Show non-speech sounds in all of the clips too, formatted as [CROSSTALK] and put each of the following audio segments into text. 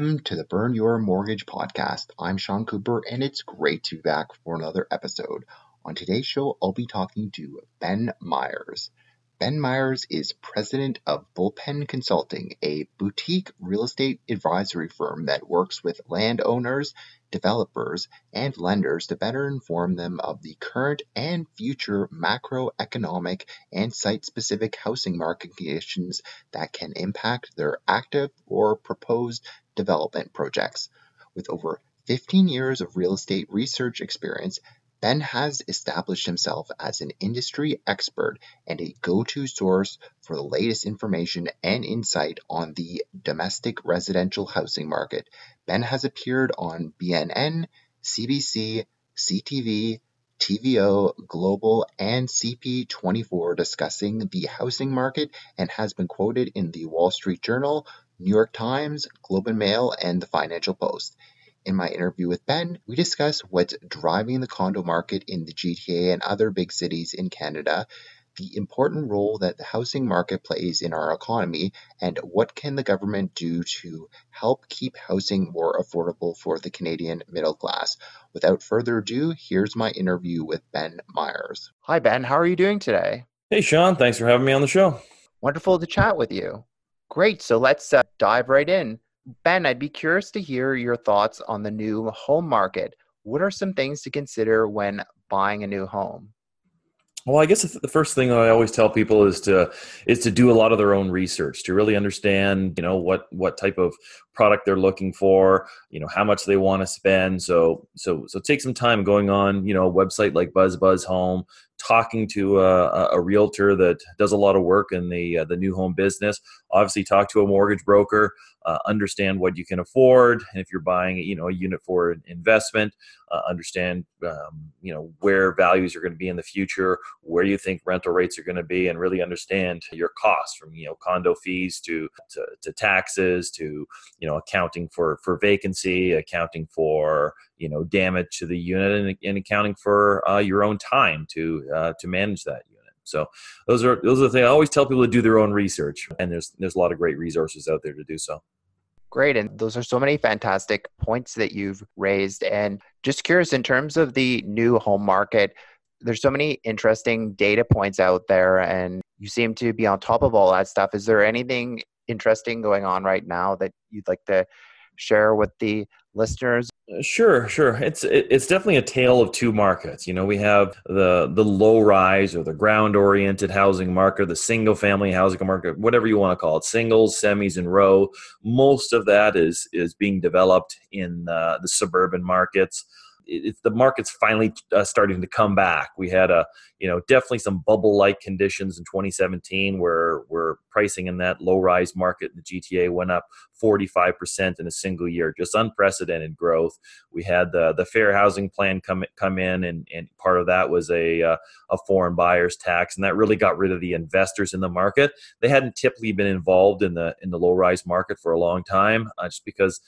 Welcome to the Burn Your Mortgage podcast. I'm Sean Cooper, and it's great to be back for another episode. On today's show, I'll be talking to Ben Myers. Ben Myers is president of Bullpen Consulting, a boutique real estate advisory firm that works with landowners, developers, and lenders to better inform them of the current and future macroeconomic and site specific housing market conditions that can impact their active or proposed development projects. With over 15 years of real estate research experience, Ben has established himself as an industry expert and a go to source for the latest information and insight on the domestic residential housing market. Ben has appeared on BNN, CBC, CTV, TVO, Global, and CP24 discussing the housing market and has been quoted in the Wall Street Journal, New York Times, Globe and Mail, and the Financial Post. In my interview with Ben, we discuss what's driving the condo market in the GTA and other big cities in Canada, the important role that the housing market plays in our economy, and what can the government do to help keep housing more affordable for the Canadian middle class. Without further ado, here's my interview with Ben Myers. Hi, Ben. How are you doing today? Hey, Sean. Thanks for having me on the show. Wonderful to chat with you. Great. So let's uh, dive right in. Ben, I'd be curious to hear your thoughts on the new home market. What are some things to consider when buying a new home? Well, I guess the first thing I always tell people is to is to do a lot of their own research to really understand, you know, what what type of product they're looking for, you know, how much they want to spend. So so so take some time going on, you know, a website like Buzz Buzz Home, talking to a, a realtor that does a lot of work in the uh, the new home business. Obviously, talk to a mortgage broker, uh, understand what you can afford, and if you're buying, you know, a unit for investment, uh, understand, um, you know, where values are going to be in the future, where you think rental rates are going to be, and really understand your costs from you know condo fees to, to to taxes to you know accounting for for vacancy, accounting for you know damage to the unit, and, and accounting for uh, your own time to uh, to manage that unit. So those are those are the things I always tell people to do their own research, and there's there's a lot of great resources out there to do so. Great, and those are so many fantastic points that you've raised. And just curious, in terms of the new home market, there's so many interesting data points out there, and you seem to be on top of all that stuff. Is there anything interesting going on right now that you'd like to share with the listeners? Uh, sure, sure. It's it's definitely a tale of two markets. You know, we have the the low rise or the ground oriented housing market, the single family housing market, whatever you want to call it, singles, semis, and row. Most of that is is being developed in uh, the suburban markets it's the market's finally uh, starting to come back. We had a, you know, definitely some bubble-like conditions in 2017 where where pricing in that low-rise market in the GTA went up 45% in a single year, just unprecedented growth. We had the the fair housing plan come come in, and and part of that was a uh, a foreign buyers tax, and that really got rid of the investors in the market. They hadn't typically been involved in the in the low-rise market for a long time, uh, just because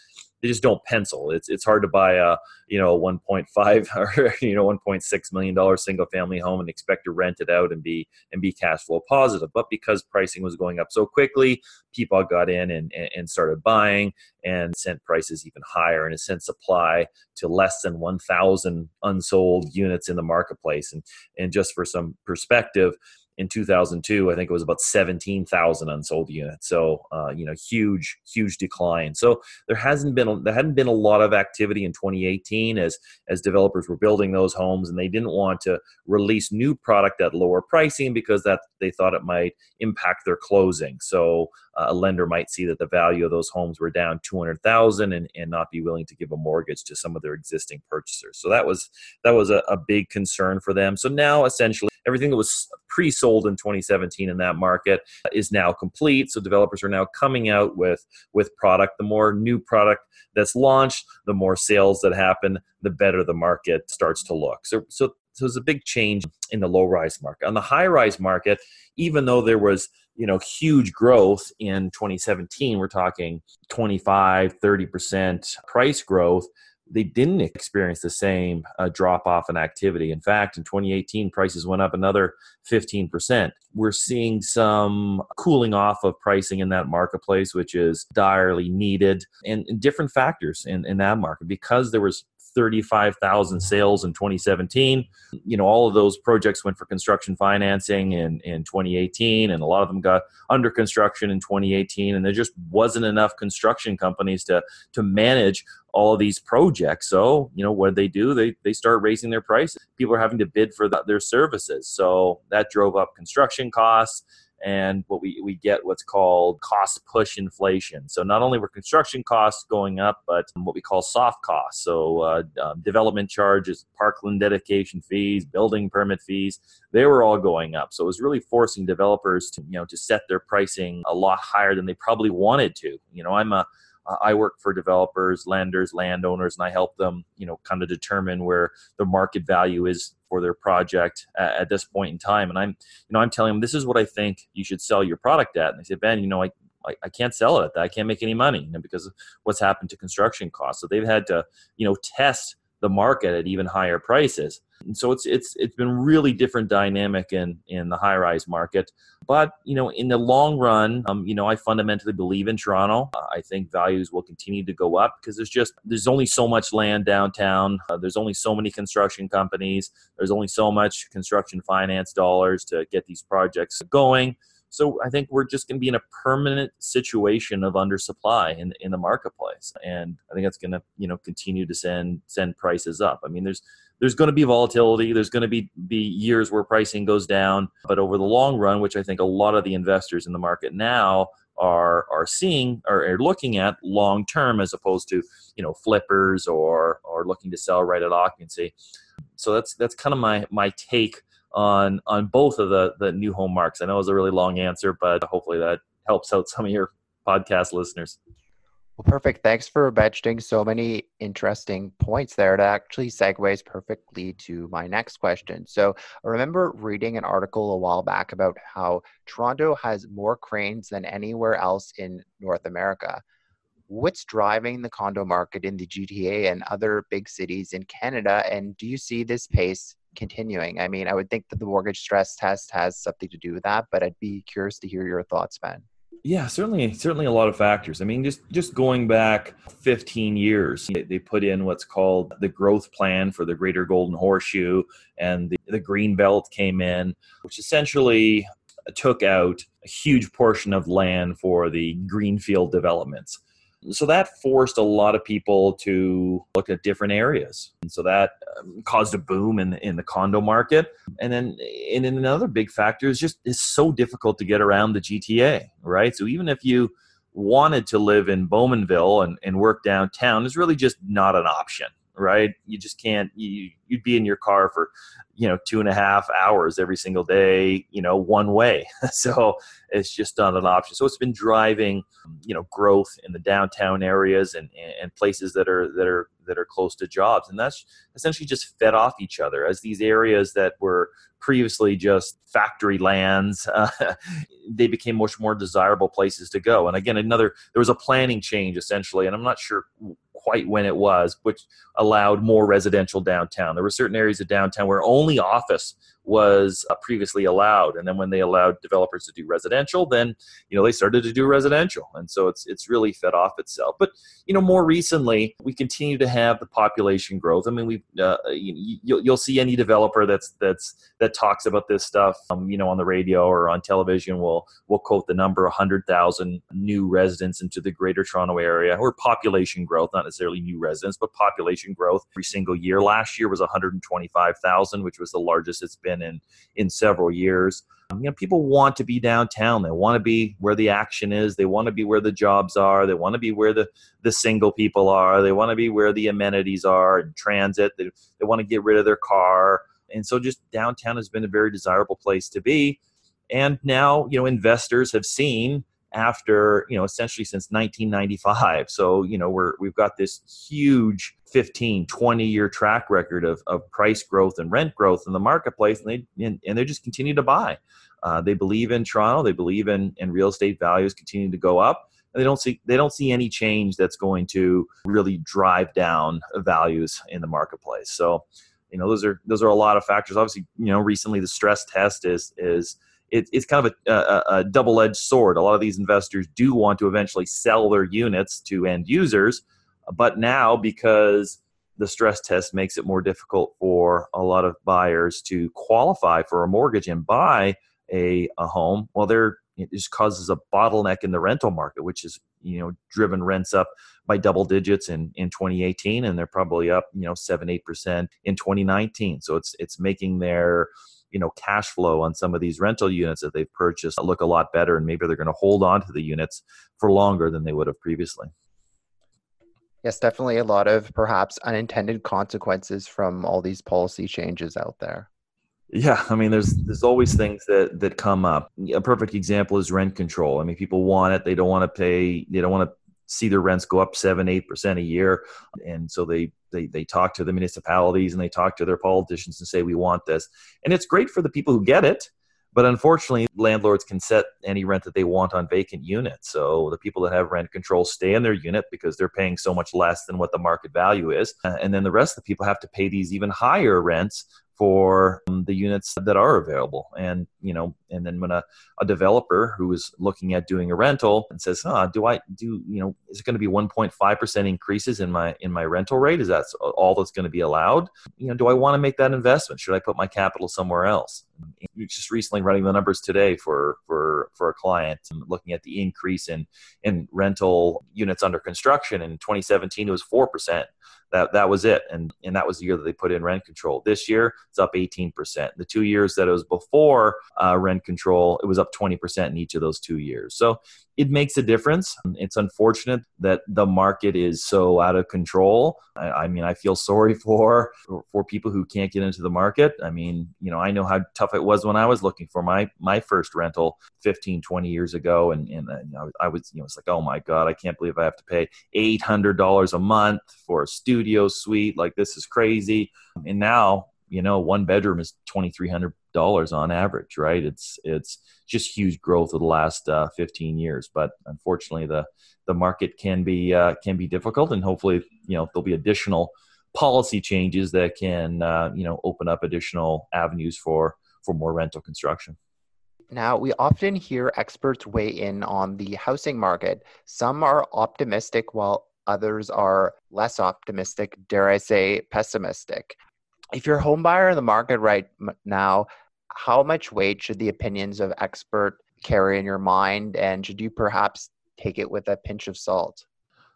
they just don't pencil. It's it's hard to buy a you know 1.5 [LAUGHS] or you know 1.6 million dollar single family home and expect to rent it out and be and be cash flow positive. But because pricing was going up so quickly, people got in and and started buying and sent prices even higher and it sent supply to less than 1,000 unsold units in the marketplace. And and just for some perspective in 2002 i think it was about 17000 unsold units. So uh, you know huge huge decline. So there hasn't been there hadn't been a lot of activity in 2018 as as developers were building those homes and they didn't want to release new product at lower pricing because that they thought it might impact their closing. So uh, a lender might see that the value of those homes were down 200,000 and, and not be willing to give a mortgage to some of their existing purchasers. So that was that was a, a big concern for them. So now essentially everything that was pre-sold in 2017 in that market is now complete. So developers are now coming out with with product. The more new product that's launched, the more sales that happen, the better the market starts to look. So so so there's a big change in the low rise market. On the high rise market, even though there was you know huge growth in 2017 we're talking 25 30% price growth they didn't experience the same uh, drop off in activity. In fact, in 2018, prices went up another 15%. We're seeing some cooling off of pricing in that marketplace, which is direly needed, and, and different factors in, in that market because there was 35,000 sales in 2017. You know, all of those projects went for construction financing in, in 2018, and a lot of them got under construction in 2018. And there just wasn't enough construction companies to, to manage all of these projects. So, you know, what they do? They, they start raising their prices. People are having to bid for the, their services. So that drove up construction costs and what we, we get what's called cost push inflation. So not only were construction costs going up, but what we call soft costs. So uh, um, development charges, parkland dedication fees, building permit fees, they were all going up. So it was really forcing developers to you know to set their pricing a lot higher than they probably wanted to. You know, I'm a Uh, I work for developers, lenders, landowners, and I help them, you know, kind of determine where the market value is for their project at, at, this point in time. And I'm, you know, I'm telling them this is what I think you should sell your product at. And they say, Ben, you know, I, I, I can't sell it at that. I can't make any money you know, because of what's happened to construction costs. So they've had to, you know, test the market at even higher prices. And so it's it's it's been really different dynamic in in the high rise market. But you know, in the long run, um, you know, I fundamentally believe in Toronto. I think values will continue to go up because there's just there's only so much land downtown. Uh, there's only so many construction companies. There's only so much construction finance dollars to get these projects going. So I think we're just going to be in a permanent situation of undersupply in in the marketplace, and I think that's going to you know continue to send send prices up. I mean, there's there's going to be volatility. There's going to be be years where pricing goes down, but over the long run, which I think a lot of the investors in the market now are are seeing or are looking at long term as opposed to you know flippers or or looking to sell right at occupancy. So that's that's kind of my my take on on both of the the new home marks. I know it was a really long answer, but hopefully that helps out some of your podcast listeners. Well, perfect. Thanks for mentioning so many interesting points there. It actually segues perfectly to my next question. So, I remember reading an article a while back about how Toronto has more cranes than anywhere else in North America. What's driving the condo market in the GTA and other big cities in Canada? And do you see this pace continuing? I mean, I would think that the mortgage stress test has something to do with that, but I'd be curious to hear your thoughts, Ben. Yeah, certainly, certainly a lot of factors. I mean, just just going back 15 years, they put in what's called the growth plan for the Greater Golden Horseshoe, and the, the Green Belt came in, which essentially took out a huge portion of land for the greenfield developments. So that forced a lot of people to look at different areas. And so that um, caused a boom in, in the condo market. And then and then another big factor is just it's so difficult to get around the GTA, right? So even if you wanted to live in Bowmanville and, and work downtown, it's really just not an option, right? You just can't. You, you'd be in your car for, you know, two and a half hours every single day, you know, one way. [LAUGHS] so it's just not an option. So it's been driving, you know, growth in the downtown areas and and places that are that are that are close to jobs, and that's essentially just fed off each other as these areas that were previously just factory lands uh, [LAUGHS] they became much more desirable places to go and again another there was a planning change essentially and i'm not sure quite when it was, which allowed more residential downtown. There were certain areas of downtown where only office was uh, previously allowed, and then when they allowed developers to do residential, then you know they started to do residential, and so it's it's really fed off itself. But you know more recently, we continue to have the population growth. I mean, we uh, you, you'll, you'll see any developer that's that's that talks about this stuff, um, you know, on the radio or on television will will quote the number 100,000 new residents into the Greater Toronto area, or population growth, not necessarily new residents, but population growth every single year. Last year was 125,000, which was the largest it's been been in in several years. Um, you know, people want to be downtown. They want to be where the action is. They want to be where the jobs are. They want to be where the the single people are. They want to be where the amenities are and transit. They they want to get rid of their car. And so, just downtown has been a very desirable place to be. And now, you know, investors have seen after you know essentially since 1995 so you know we're we've got this huge 15 20 year track record of, of price growth and rent growth in the marketplace and they and, and they just continue to buy. Uh, they believe in toronto they believe in in real estate values continue to go up and they don't see they don't see any change that's going to really drive down values in the marketplace. So you know those are those are a lot of factors. Obviously you know recently the stress test is is it, it's kind of a, a, a double edged sword. A lot of these investors do want to eventually sell their units to end users, but now because the stress test makes it more difficult for a lot of buyers to qualify for a mortgage and buy a, a home, well, there it just causes a bottleneck in the rental market, which is you know driven rents up by double digits in in 2018, and they're probably up you know seven eight percent in 2019. So it's it's making their you know cash flow on some of these rental units that they've purchased look a lot better and maybe they're going to hold on to the units for longer than they would have previously. Yes definitely a lot of perhaps unintended consequences from all these policy changes out there. Yeah i mean there's there's always things that that come up. A perfect example is rent control. I mean people want it they don't want to pay they don't want to see their rents go up seven, eight percent a year, and so they they they talk to the municipalities and they talk to their politicians and say we want this, and it's great for the people who get it. But unfortunately, landlords can set any rent that they want on vacant units. So the people that have rent control stay in their unit because they're paying so much less than what the market value is. And then the rest of the people have to pay these even higher rents for um, the units that are available. And, you know, and then when a, a developer who is looking at doing a rental and says, ah, do I do, you know, is it going to be 1.5% increases in my, in my rental rate? Is that all that's going to be allowed? You know, do I want to make that investment? Should I put my capital somewhere else? Just recently running the numbers today for, for, for a client looking at the increase in, in rental units under construction in 2017, it was 4% that that was it and and that was the year that they put in rent control this year it's up 18% the two years that it was before uh, rent control it was up 20% in each of those two years so it makes a difference. It's unfortunate that the market is so out of control. I, I, mean, I feel sorry [LAUGHS] for for people who can't get into the market. I mean, you know, I know how tough it was when I was looking for my my first rental 15, 20 years ago, and and I was, you know, it's like, oh my god, I can't believe I have to pay eight hundred dollars a month for a studio suite. Like this is crazy. And now, you know, one bedroom is twenty three hundred dollars on average, right? It's it's just huge growth of the last uh, 15 years, but unfortunately, the the market can be uh, can be difficult, and hopefully, you know, there'll be additional policy changes that can uh, you know open up additional avenues for for more rental construction. Now, we often hear experts weigh in on the housing market. Some are optimistic, while others are less optimistic, dare I say, pessimistic. If you're a home buyer in the market right now, how much weight should the opinions of expert carry in your mind and should you perhaps take it with a pinch of salt?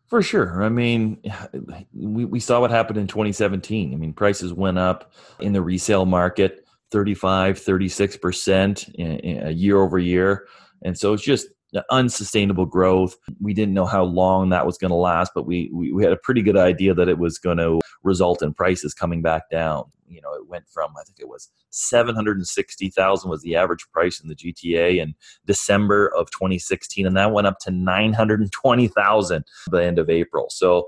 For sure. I mean [SIGHS] we, we saw what happened in 2017 i mean prices went up in the resale market 35 36% eh, eh, year over year. And so it's just unsustainable growth. We didn't know how long that was going to last, but we, we, we had a pretty good idea that it was going to result in prices coming back down. You know, it went from I think it was seven hundred and sixty thousand was the average price in the GTA in December of 2016, and that went up to nine hundred and twenty thousand by the end of April. So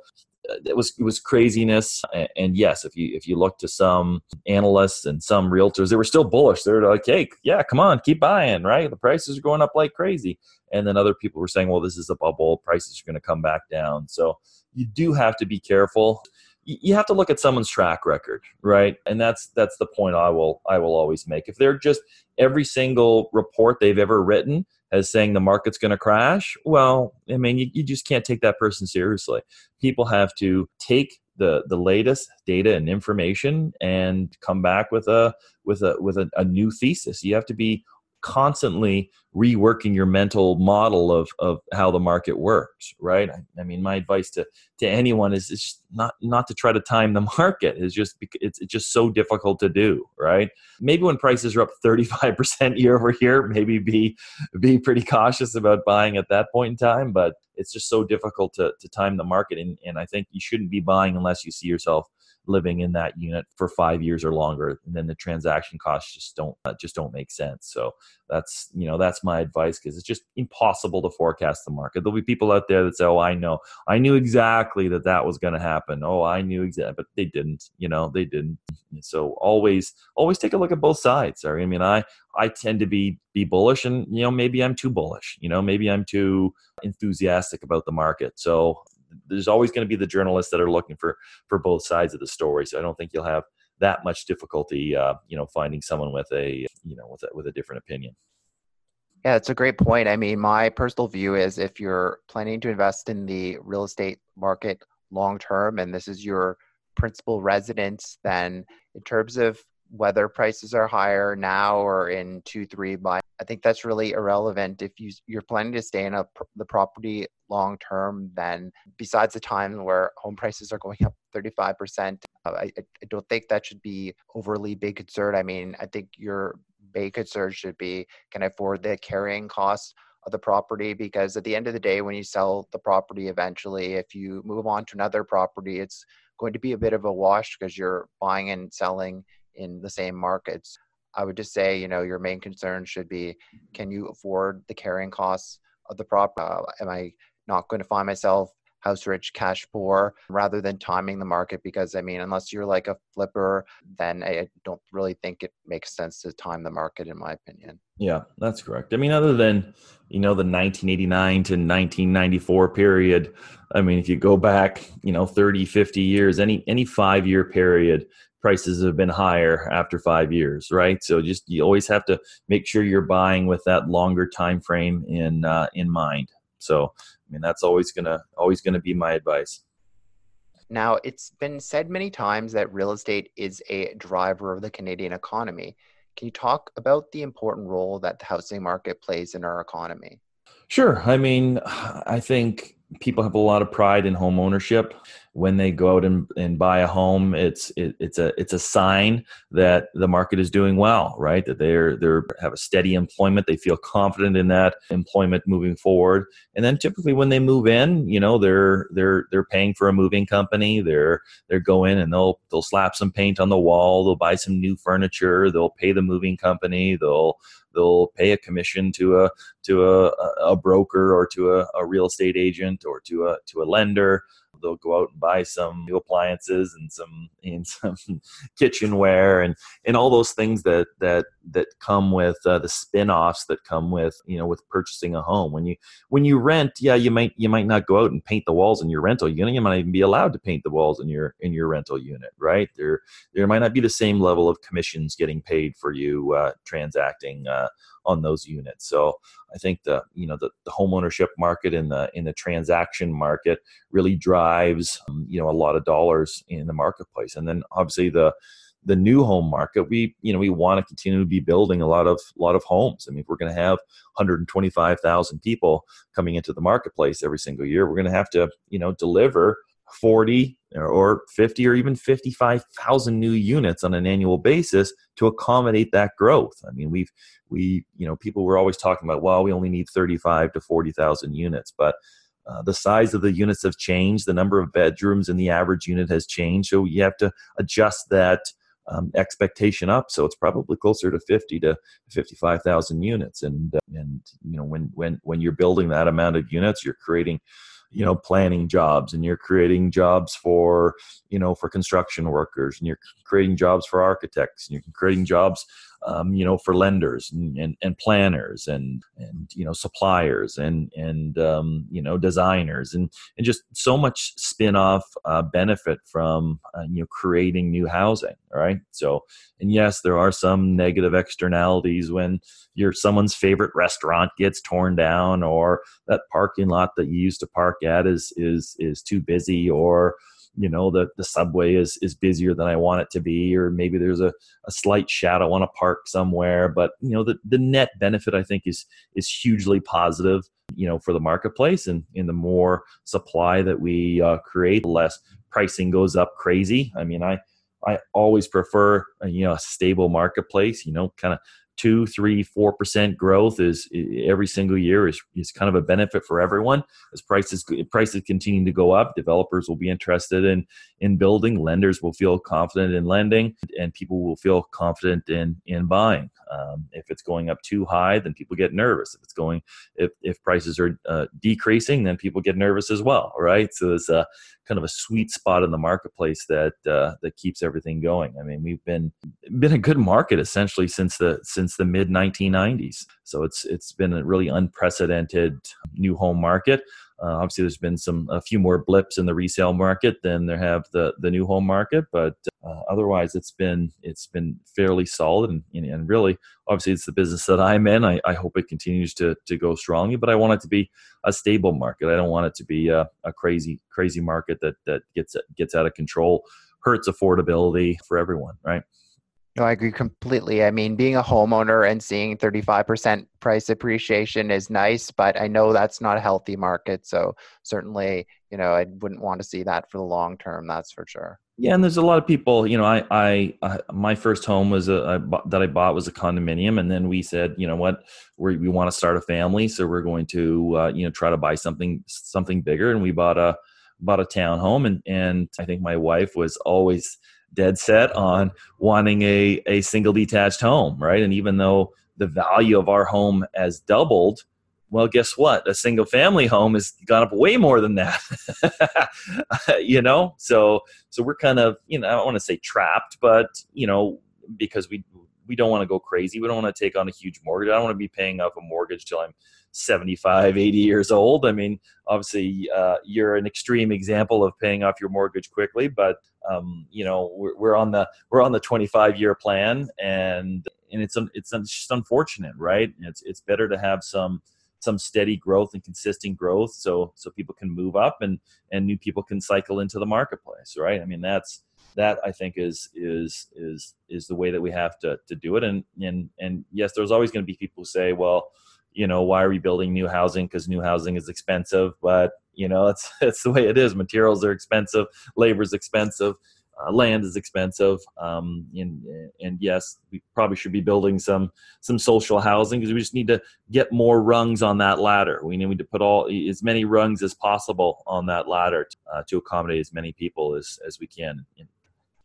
it was it was craziness. And yes if you if you look to some analysts and some realtors they were still bullish. They're like hey yeah come on keep buying right? The prices are going up like crazy. And then other people were saying well this is a bubble. Prices are going to come back down. So you do have to be careful. You have to look at someone's track record right? And that's that's the point i will i will always make. If they're just every single report they've ever written as saying the market's going to crash, well, I mean, you, you just can't take that person seriously. People have to take the the latest data and information and come back with a with a with a, a new thesis. You have to be constantly reworking your mental model of of how the market works right? I, I mean my advice to to anyone is it's not not to try to time the [LAUGHS] market. It's just it's, it's just so difficult to do right? Maybe when prices are up [LAUGHS] 35% year over year maybe be be pretty cautious about buying at that point in time but it's just so difficult to, to time the market and, and i think you shouldn't be buying unless you see yourself living in that unit for five years or longer and then the transaction costs just don't uh, just don't make sense. So that's you know that's my advice because it's just impossible to forecast the market. There'll be people out there that say oh i know. I knew exactly that that was going to happen. Oh i knew exactly but they didn't you know they didn't. So always always take a look at both sides sorry. I mean i i tend to be be bullish and you know maybe i'm too bullish you know maybe i'm too enthusiastic about the market. So there's always going to be the journalists that are looking for for both sides of the story. So I don't think you'll have that much difficulty, uh, you know, finding someone with a you know with a, with a different opinion. Yeah, it's a great point. I mean, my personal view is if you're planning to invest in the real estate market long term, and this is your principal residence, then in terms of whether prices are higher now or in two, three, by I think that's really irrelevant. If you you're planning to stay in a the property long term, then besides the time where home prices are going up 35 percent, uh, I, I don't think that should be overly big concern. I mean, I think your big concern should be can I afford the carrying costs of the property because at the end of the day when you sell the property eventually if you move on to another property it's going to be a bit of a wash because you're buying and selling in the same markets. I would just say, you know, your main concern should be can you afford the carrying costs of the property? Uh, am I not going to find myself house rich, cash poor, rather than timing the market? Because, I mean, unless you're like a flipper, then I don't really think it makes sense to time the market, in my opinion. Yeah, that's correct. I mean, other than, you know, the 1989 to 1994 period, I mean, if you go back, you know, 30, 50 years, any any five year period, prices have been higher after five years right? So just you always have to make sure you're buying with that longer time frame in uh, in mind. So i mean that's always gonna always gonna be my advice. Now it's been said many times that real estate is a driver of the canadian economy. Can you talk about the important role that the housing market plays in our economy? Sure. I mean i think people have a lot of pride in home ownership. When they go out and, and buy a home it's it, it's a it's a sign that the market is doing well right? That they're they're have a steady employment. They feel confident in that employment moving forward. And then typically when they move in you know they're they're they're paying for a moving company. They're they're go in and they'll they'll slap some paint on the wall. They'll buy some new furniture. They'll pay the moving company. They'll they'll pay a commission to a to a, a broker or to a, a real estate agent or to a to a lender they'll go out and buy some new appliances and some [LAUGHS] and some kitchenware and and all those things that that that come with uh, the spin-offs that come with you know with purchasing a home. When you when you rent yeah you might you might not go out and paint the walls in your rental unit. You might even be allowed to paint the walls in your in your rental unit right? There there might not be the same level of commissions getting paid for you uh, transacting uh, on those units. So I think the you know the, the home ownership market in the in the transaction market really drives um, you know a lot of dollars in the marketplace, and then obviously the the new home market we you know we want to continue to be building a lot of a lot of homes i mean if we're going to have 125000 people coming into the marketplace every single year we're going to have to you know deliver 40 or 50 or even 55,000 new units on an annual basis to accommodate that growth. I mean, we've we you know people were always talking about well we only need 35 to 40,000 units, but uh, the size of the units have changed. The number of bedrooms in the average unit has changed. So you have to adjust that um, expectation up. So it's probably closer to 50 to 55,000 units. And, uh, and, you know, when, when, when you're building that amount of units, you're creating you know planning jobs and you're creating jobs for you know for construction workers and you're creating jobs for architects and you're creating jobs um, you know, for lenders and, and, and, planners and and you know suppliers and and um, you know designers and and just so much spin-off uh, benefit from uh, you know creating new housing. Right. So and yes, there are some negative externalities when your someone's favorite restaurant gets torn down or that parking lot that you used to park at is is is too busy or you know the the subway is is busier than I want it to be, or maybe there's a, a slight shadow on a park somewhere. But you know the the net benefit I think is is hugely positive. You know for the marketplace, and in the more supply that we uh, create, the less pricing goes up crazy. I mean I. I always prefer you know a stable marketplace. You know, kind of two, three, four percent growth is every single year is, is kind of a benefit for everyone. As prices prices continue to go up, developers will be interested in in building, lenders will feel confident in lending, and people will feel confident in in buying. Um, if it's going up too high, then people get nervous. If it's going, if if prices are uh, decreasing, then people get nervous as well, right? So it's a kind of a sweet spot in the marketplace that uh, that keeps everything going. I mean, we've been been a good market essentially since the since the mid 1990s. So it's it's been a really unprecedented new home market. Uh, obviously, there's been some a few more blips in the resale market than there have the the new home market, but uh, otherwise, it's been it's been fairly solid and, and really, obviously, it's the business that I'm in. I, I hope it continues to to go strongly, but I want it to be a stable market. I don't want it to be a, a crazy crazy market that that gets gets out of control, hurts affordability for everyone, right? No, I agree completely. I mean, being a homeowner and seeing 35% price appreciation is nice, but I know that's not a healthy market. So certainly, you know, I wouldn't want to see that for the long term. That's for sure. Yeah, and there's a lot of people. You know, I, I, I my first home was a I that I bought was a condominium, and then we said, you know what, we we want to start a family, so we're going to, uh, you know, try to buy something something bigger, and we bought a bought a townhome, and and I think my wife was always dead set on wanting a, a single detached home, right? And even though the value of our home has doubled, well, guess what? A single family home has gone up way more than that. [LAUGHS] you know, so so we're kind of you know I don't want to say trapped, but you know because we we don't want to go crazy. We don't want to take on a huge mortgage. I don't want to be paying off a mortgage till I'm 75, 80 years old. I mean, obviously, uh, you're an extreme example of paying off your mortgage quickly, but um, you know, we're, we're, on the we're on the 25 year plan, and and it's it's just unfortunate, right? It's it's better to have some some steady growth and consistent growth, so so people can move up and and new people can cycle into the marketplace, right? I mean, that's that I think is is is is the way that we have to to do it. And and and yes, there's always going to be people who say, well, you know, why are we building new housing? Because new housing is expensive. But you know, it's [LAUGHS] it's the way it is. Materials are expensive, labor is expensive. Uh, land is expensive, um, and and yes, we probably should be building some some social housing because we just need to get more rungs on that ladder. We need to put all as many rungs as possible on that ladder to, uh, to accommodate as many people as as we can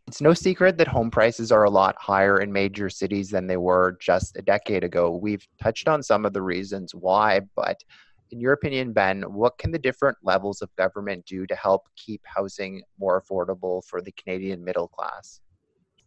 it's no secret that home prices are a lot higher in major cities than they were just a decade ago. We've touched on some of the reasons why, but in your opinion, Ben, what can the different levels of government do to help keep housing more affordable for the Canadian middle class?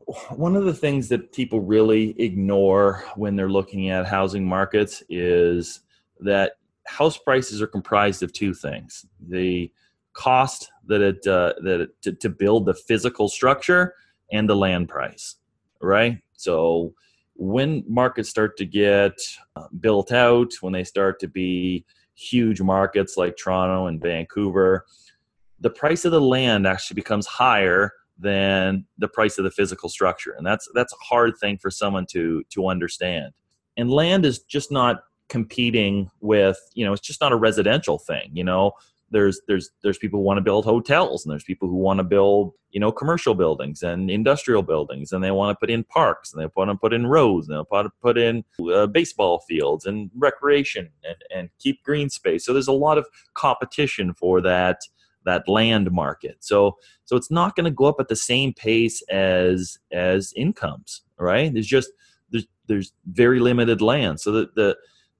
[SIGHS] One of the things that people really ignore when they're looking at housing markets is that house prices are comprised of two things the cost that it uh, that it, to, to build the physical structure and the land price right? So when markets start to get uh, built out when they start to be huge markets like toronto and vancouver the price of the land actually becomes higher than the price of the physical structure. And that's that's a hard thing for someone to to understand. And land is just not competing with you know it's just not a residential thing you know there's there's there's people who want to build hotels and there's people who want to build you know commercial buildings and industrial buildings and they want to put in parks and they want to put in roads and they want to put in uh, baseball fields and recreation and, and keep green space. So there's a lot of competition for that that land market. So so it's not going to go up at the same pace as as incomes right? There's just there's there's very limited land. So the the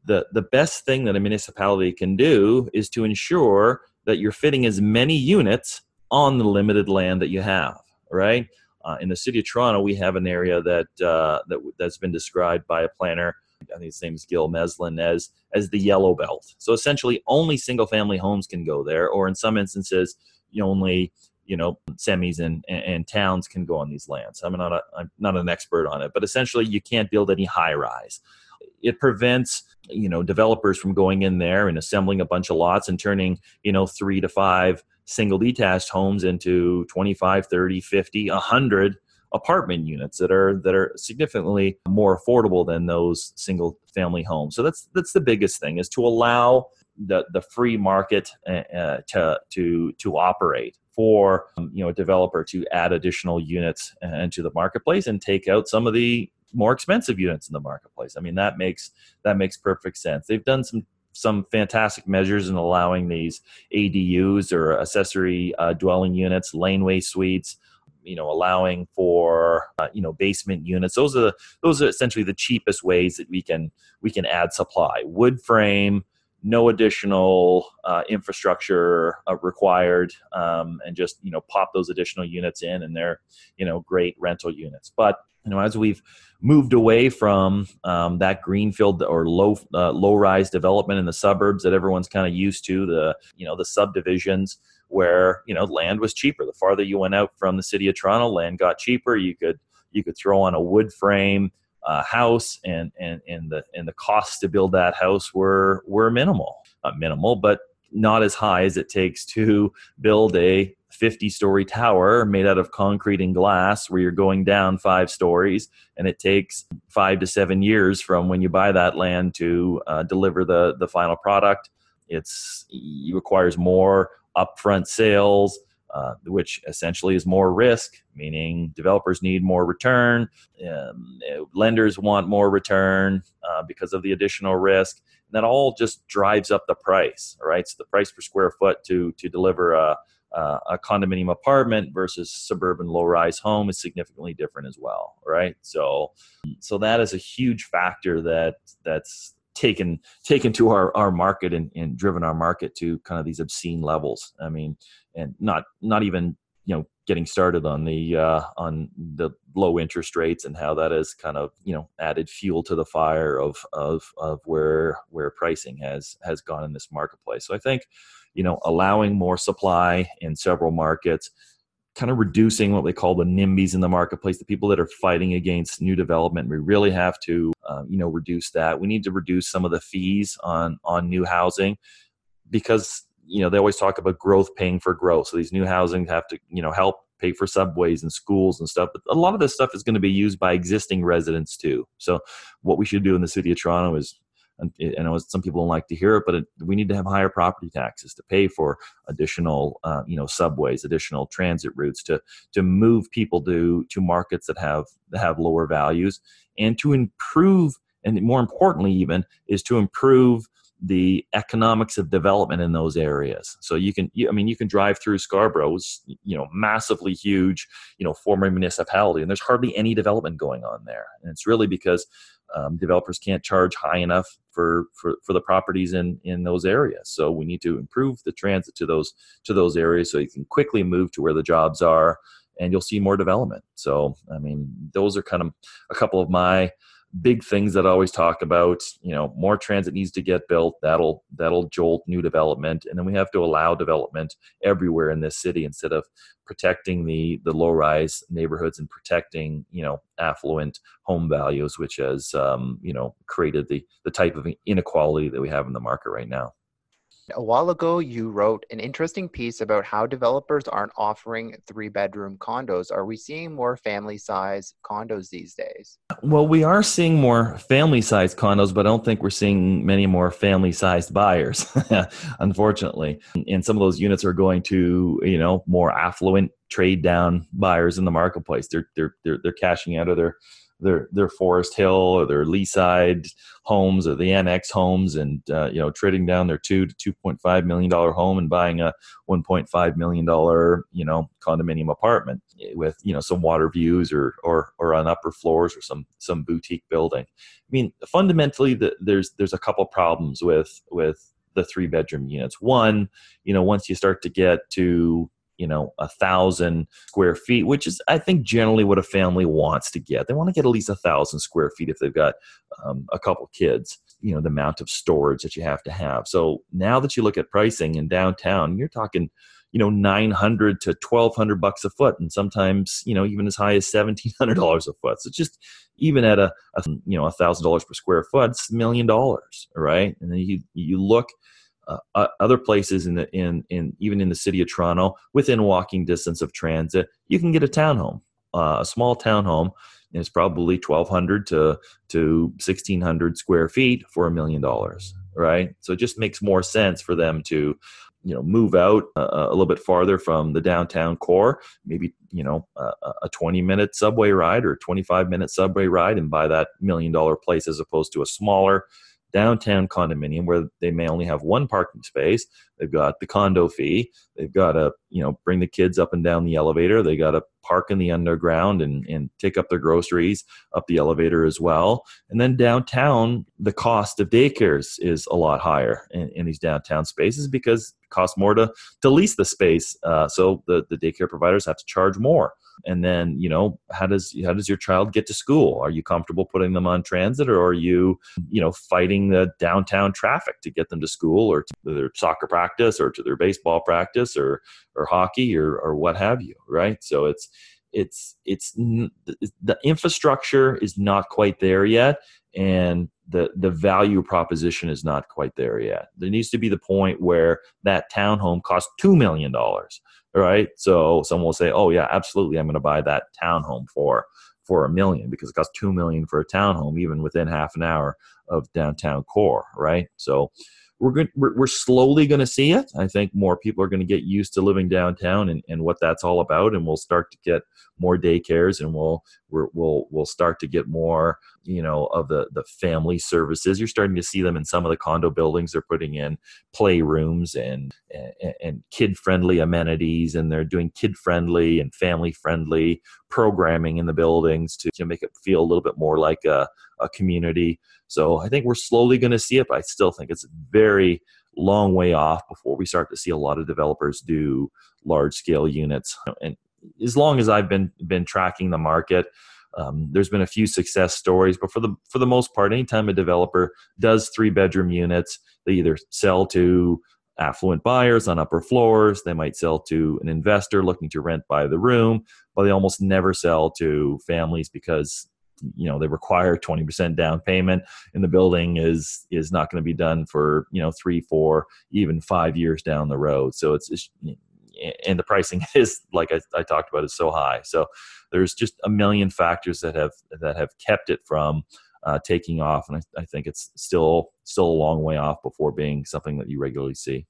the, the best thing that a municipality can do is to ensure that you're fitting as many units on the limited land that you have, right? Uh, in the city of Toronto, we have an area that, uh, that that's been described by a planner. I think his name is Gil Meslin as as the yellow belt. So essentially, only single family homes can go there, or in some instances, you only you know semis and, and, and towns can go on these lands. I'm not a, I'm not an expert on it, but essentially, you can't build any high rise. It prevents you know developers from going in there and assembling a bunch of lots and turning you know three to five single detached homes into 25 30 50 100 apartment units that are that are significantly more affordable than those single family homes. So that's that's the biggest thing is to allow the the free market uh, uh to to to operate for um, you know a developer to add additional units into the marketplace and take out some of the more expensive units in the marketplace. I mean that makes that makes perfect sense. They've done some some fantastic measures in allowing these ADUs or accessory uh, dwelling units, laneway suites, you know, allowing for uh, you know basement units. Those are the, those are essentially the cheapest ways that we can we can add supply. Wood frame, no additional uh, infrastructure uh, required, um, and just you know pop those additional units in, and they're you know great rental units. But you know as we've moved away from um, that greenfield or low uh, low rise development in the suburbs that everyone's kind of used to, the you know the subdivisions where you know land was cheaper. The farther you went out from the city of Toronto, land got cheaper. You could you could throw on a wood frame uh, house, and and and the and the costs to build that house were were minimal, not minimal, but not as high as it takes to build a 50 story tower made out of concrete and glass where you're going down five stories and it takes five to seven years from when you buy that land to uh, deliver the the final product it's it requires more upfront sales uh, which essentially is more risk, meaning developers need more return, um, lenders want more return uh, because of the additional risk. And that all just drives up the price, right? So the price per square foot to to deliver a, Uh, a condominium apartment versus suburban low-rise home is significantly different as well, right? So, so that is a huge factor that that's taken taken to our, our market and, and driven our market to kind of these obscene levels. I mean, and not not even you know getting started on the uh, on the low interest rates and how that has kind of you know added fuel to the fire of of of where where pricing has has gone in this marketplace. So I think you know allowing more supply in several markets kind of reducing what they call the NIMBYs in the marketplace, the people that are fighting against new development. We really have to, um, you know, reduce that. We need to reduce some of the fees on on new housing because you know they always talk about growth paying for growth. So these new housing have to, you know, help pay for subways and schools and stuff. But a lot of this stuff is going to be used by existing residents too. So what we should do in the city of Toronto is and I know some people don't like to hear it, but it, we need to have higher property taxes to pay for additional, uh, you know, subways, additional transit routes to to move people to to markets that have that have lower values, and to improve, and more importantly, even is to improve the economics of development in those areas. So you can, you, I mean, you can drive through Scarborough's, you know, massively huge, you know, former municipality, and there's hardly any development going on there, and it's really because um, developers can't charge high enough for, for for the properties in in those areas. So we need to improve the transit to those to those areas so you can quickly move to where the jobs are and you'll see more development. So i mean those are kind of a couple of my big things that I always talk about. You know, more transit needs to get built. That'll that'll jolt new development, and then we have to allow development everywhere in this city instead of protecting the the low rise neighborhoods and protecting you know affluent home values, which has um, you know created the the type of inequality that we have in the market right now. A while ago, you wrote an interesting piece about how developers aren't offering three bedroom condos. Are we seeing more family size condos these days? Well, we are seeing more family sized condos, but I don't think we're seeing many more family sized buyers, [LAUGHS] unfortunately. And some of those units are going to, you know, more affluent trade down buyers in the marketplace. They're, they're, they're, they're cashing out of their their their Forest Hill or their Leaside homes or the annex homes, and uh, you know trading down their two to two point five million dollar home and buying a one point five million dollar you know condominium apartment with you know some water views or or or on upper floors or some some boutique building. I mean, fundamentally, the, there's there's a couple problems with with the three bedroom units. One, you know, once you start to get to you know a thousand square feet which is i think generally what a family wants to get. They want to get at least a thousand square feet if they've got um, a couple kids you know the amount of storage that you have to have. So now that you look at pricing in downtown you're talking you know 900 to 1200 bucks a foot and sometimes you know even as high as 1700 dollars a foot. So just even at a, a you know a thousand dollars per square foot it's a million dollars right? And then you you look uh, other places in the in in even in the city of Toronto, within walking distance of transit, you can get a townhome, uh, a small townhome. And it's probably 1,200 to to 1,600 square feet for a million dollars, right? So it just makes more sense for them to you know move out uh, a little bit farther from the downtown core maybe you know a, a 20 minute subway ride or 25 minute subway ride and buy that million dollar place as opposed to a smaller downtown condominium where they may only have one parking space they've got the condo fee. They've got to you know bring the kids up and down the elevator. They got to park in the underground and, and take up their groceries up the elevator as well. And then downtown the cost of daycares is a lot higher in, in these downtown spaces because it costs more to, to lease the space uh, so the, the daycare providers have to charge more. And then you know how does how does your child get to school? Are you comfortable putting them on transit or are you you know fighting the downtown traffic to get them to school or to their soccer practice or to their baseball practice or or hockey or or what have you right so it's it's it's the infrastructure is not quite there yet and the the value proposition is not quite there yet there needs to be the point where that townhome costs 2 million dollars right? So someone will say, "Oh yeah, absolutely, I'm going to buy that townhome for for a million because it costs two million for a townhome, even within half an hour of downtown core, right?" So we're good. We're, we're slowly going to see it. I think more people are going to get used to living downtown and, and what that's all about, and we'll start to get more daycares, and we'll we will we'll start to get more you know of the the family services you're starting to see them in some of the condo buildings they're putting in playrooms and and, and kid friendly amenities and they're doing kid friendly and family friendly programming in the buildings to, to make it feel a little bit more like a, a community. So i think we're slowly going to see it but i still think it's a very long way off before we start to see a lot of developers do large scale units. And as long as i've been been tracking the market um, there's been a few success stories, but for the for the most part, anytime a developer does three bedroom units, they either sell to affluent buyers on upper floors, they might sell to an investor looking to rent by the room, but they almost never sell to families because you know they require 20% down payment and the building is is not going to be done for you know three four even five years down the road. So it's, it's and the pricing [LAUGHS] is like I, I, talked about is so high. So there's just a million factors that have that have kept it from uh, taking off and I, I think it's still still a long way off before being something that you regularly see.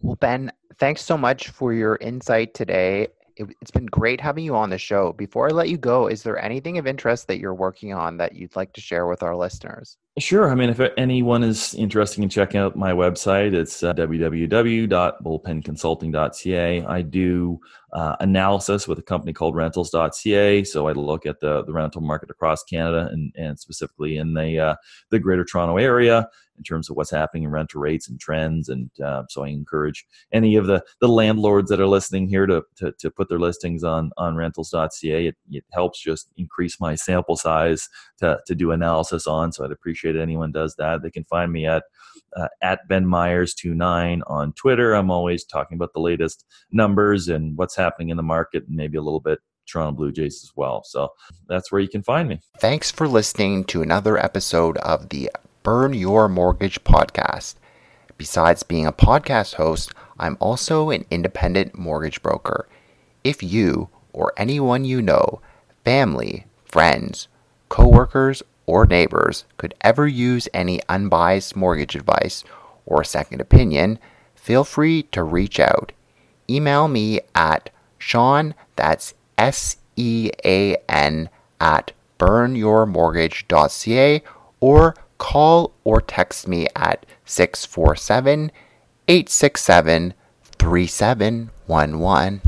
Well ben thanks so much for your insight today it, has been great having you on the show. Before I let you go, is there anything of interest that you're working on that you'd like to share with our listeners? Sure. I mean, if anyone is interested in checking out my website, it's uh, www.bullpenconsulting.ca. I do uh, analysis with a company called rentals.ca. So I look at the, the rental market across Canada and, and specifically in the, uh, the greater Toronto area in terms of what's happening in rental rates and trends. And uh, so I encourage any of the, the landlords that are listening here to, to, to put their listings on, on rentals.ca. It, it helps just increase my sample size to, to do analysis on. So I'd appreciate it anyone does that. They can find me at uh, at Ben Myers 29 on Twitter. I'm always talking about the latest numbers and what's happening in the market and maybe a little bit Toronto Blue Jays as well. So that's where you can find me. Thanks for listening to another episode of the Burn Your Mortgage podcast. Besides being a podcast host, I'm also an independent mortgage broker. If you or anyone you know, family, friends, coworkers, or neighbors could ever use any unbiased mortgage advice or second opinion, feel free to reach out. Email me at Sean, that's S E A N, at burnyourmortgage.ca or call or text me at 647 867 3711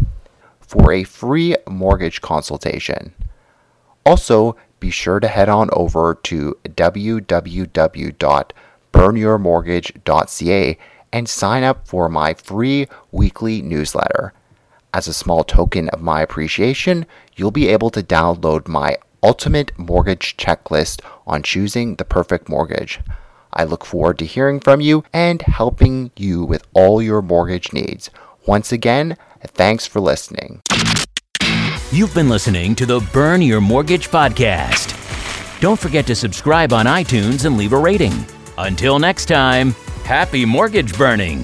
for a free mortgage consultation. Also, be sure to head on over to www.burnyourmortgage.ca and sign up for my free weekly newsletter. As a small token of my appreciation, you'll be able to download my ultimate mortgage checklist on choosing the perfect mortgage. I look forward to hearing from you and helping you with all your mortgage needs. Once again, thanks for listening. You've been listening to the Burn Your Mortgage podcast. Don't forget to subscribe on iTunes and leave a rating. Until next time, happy mortgage burning.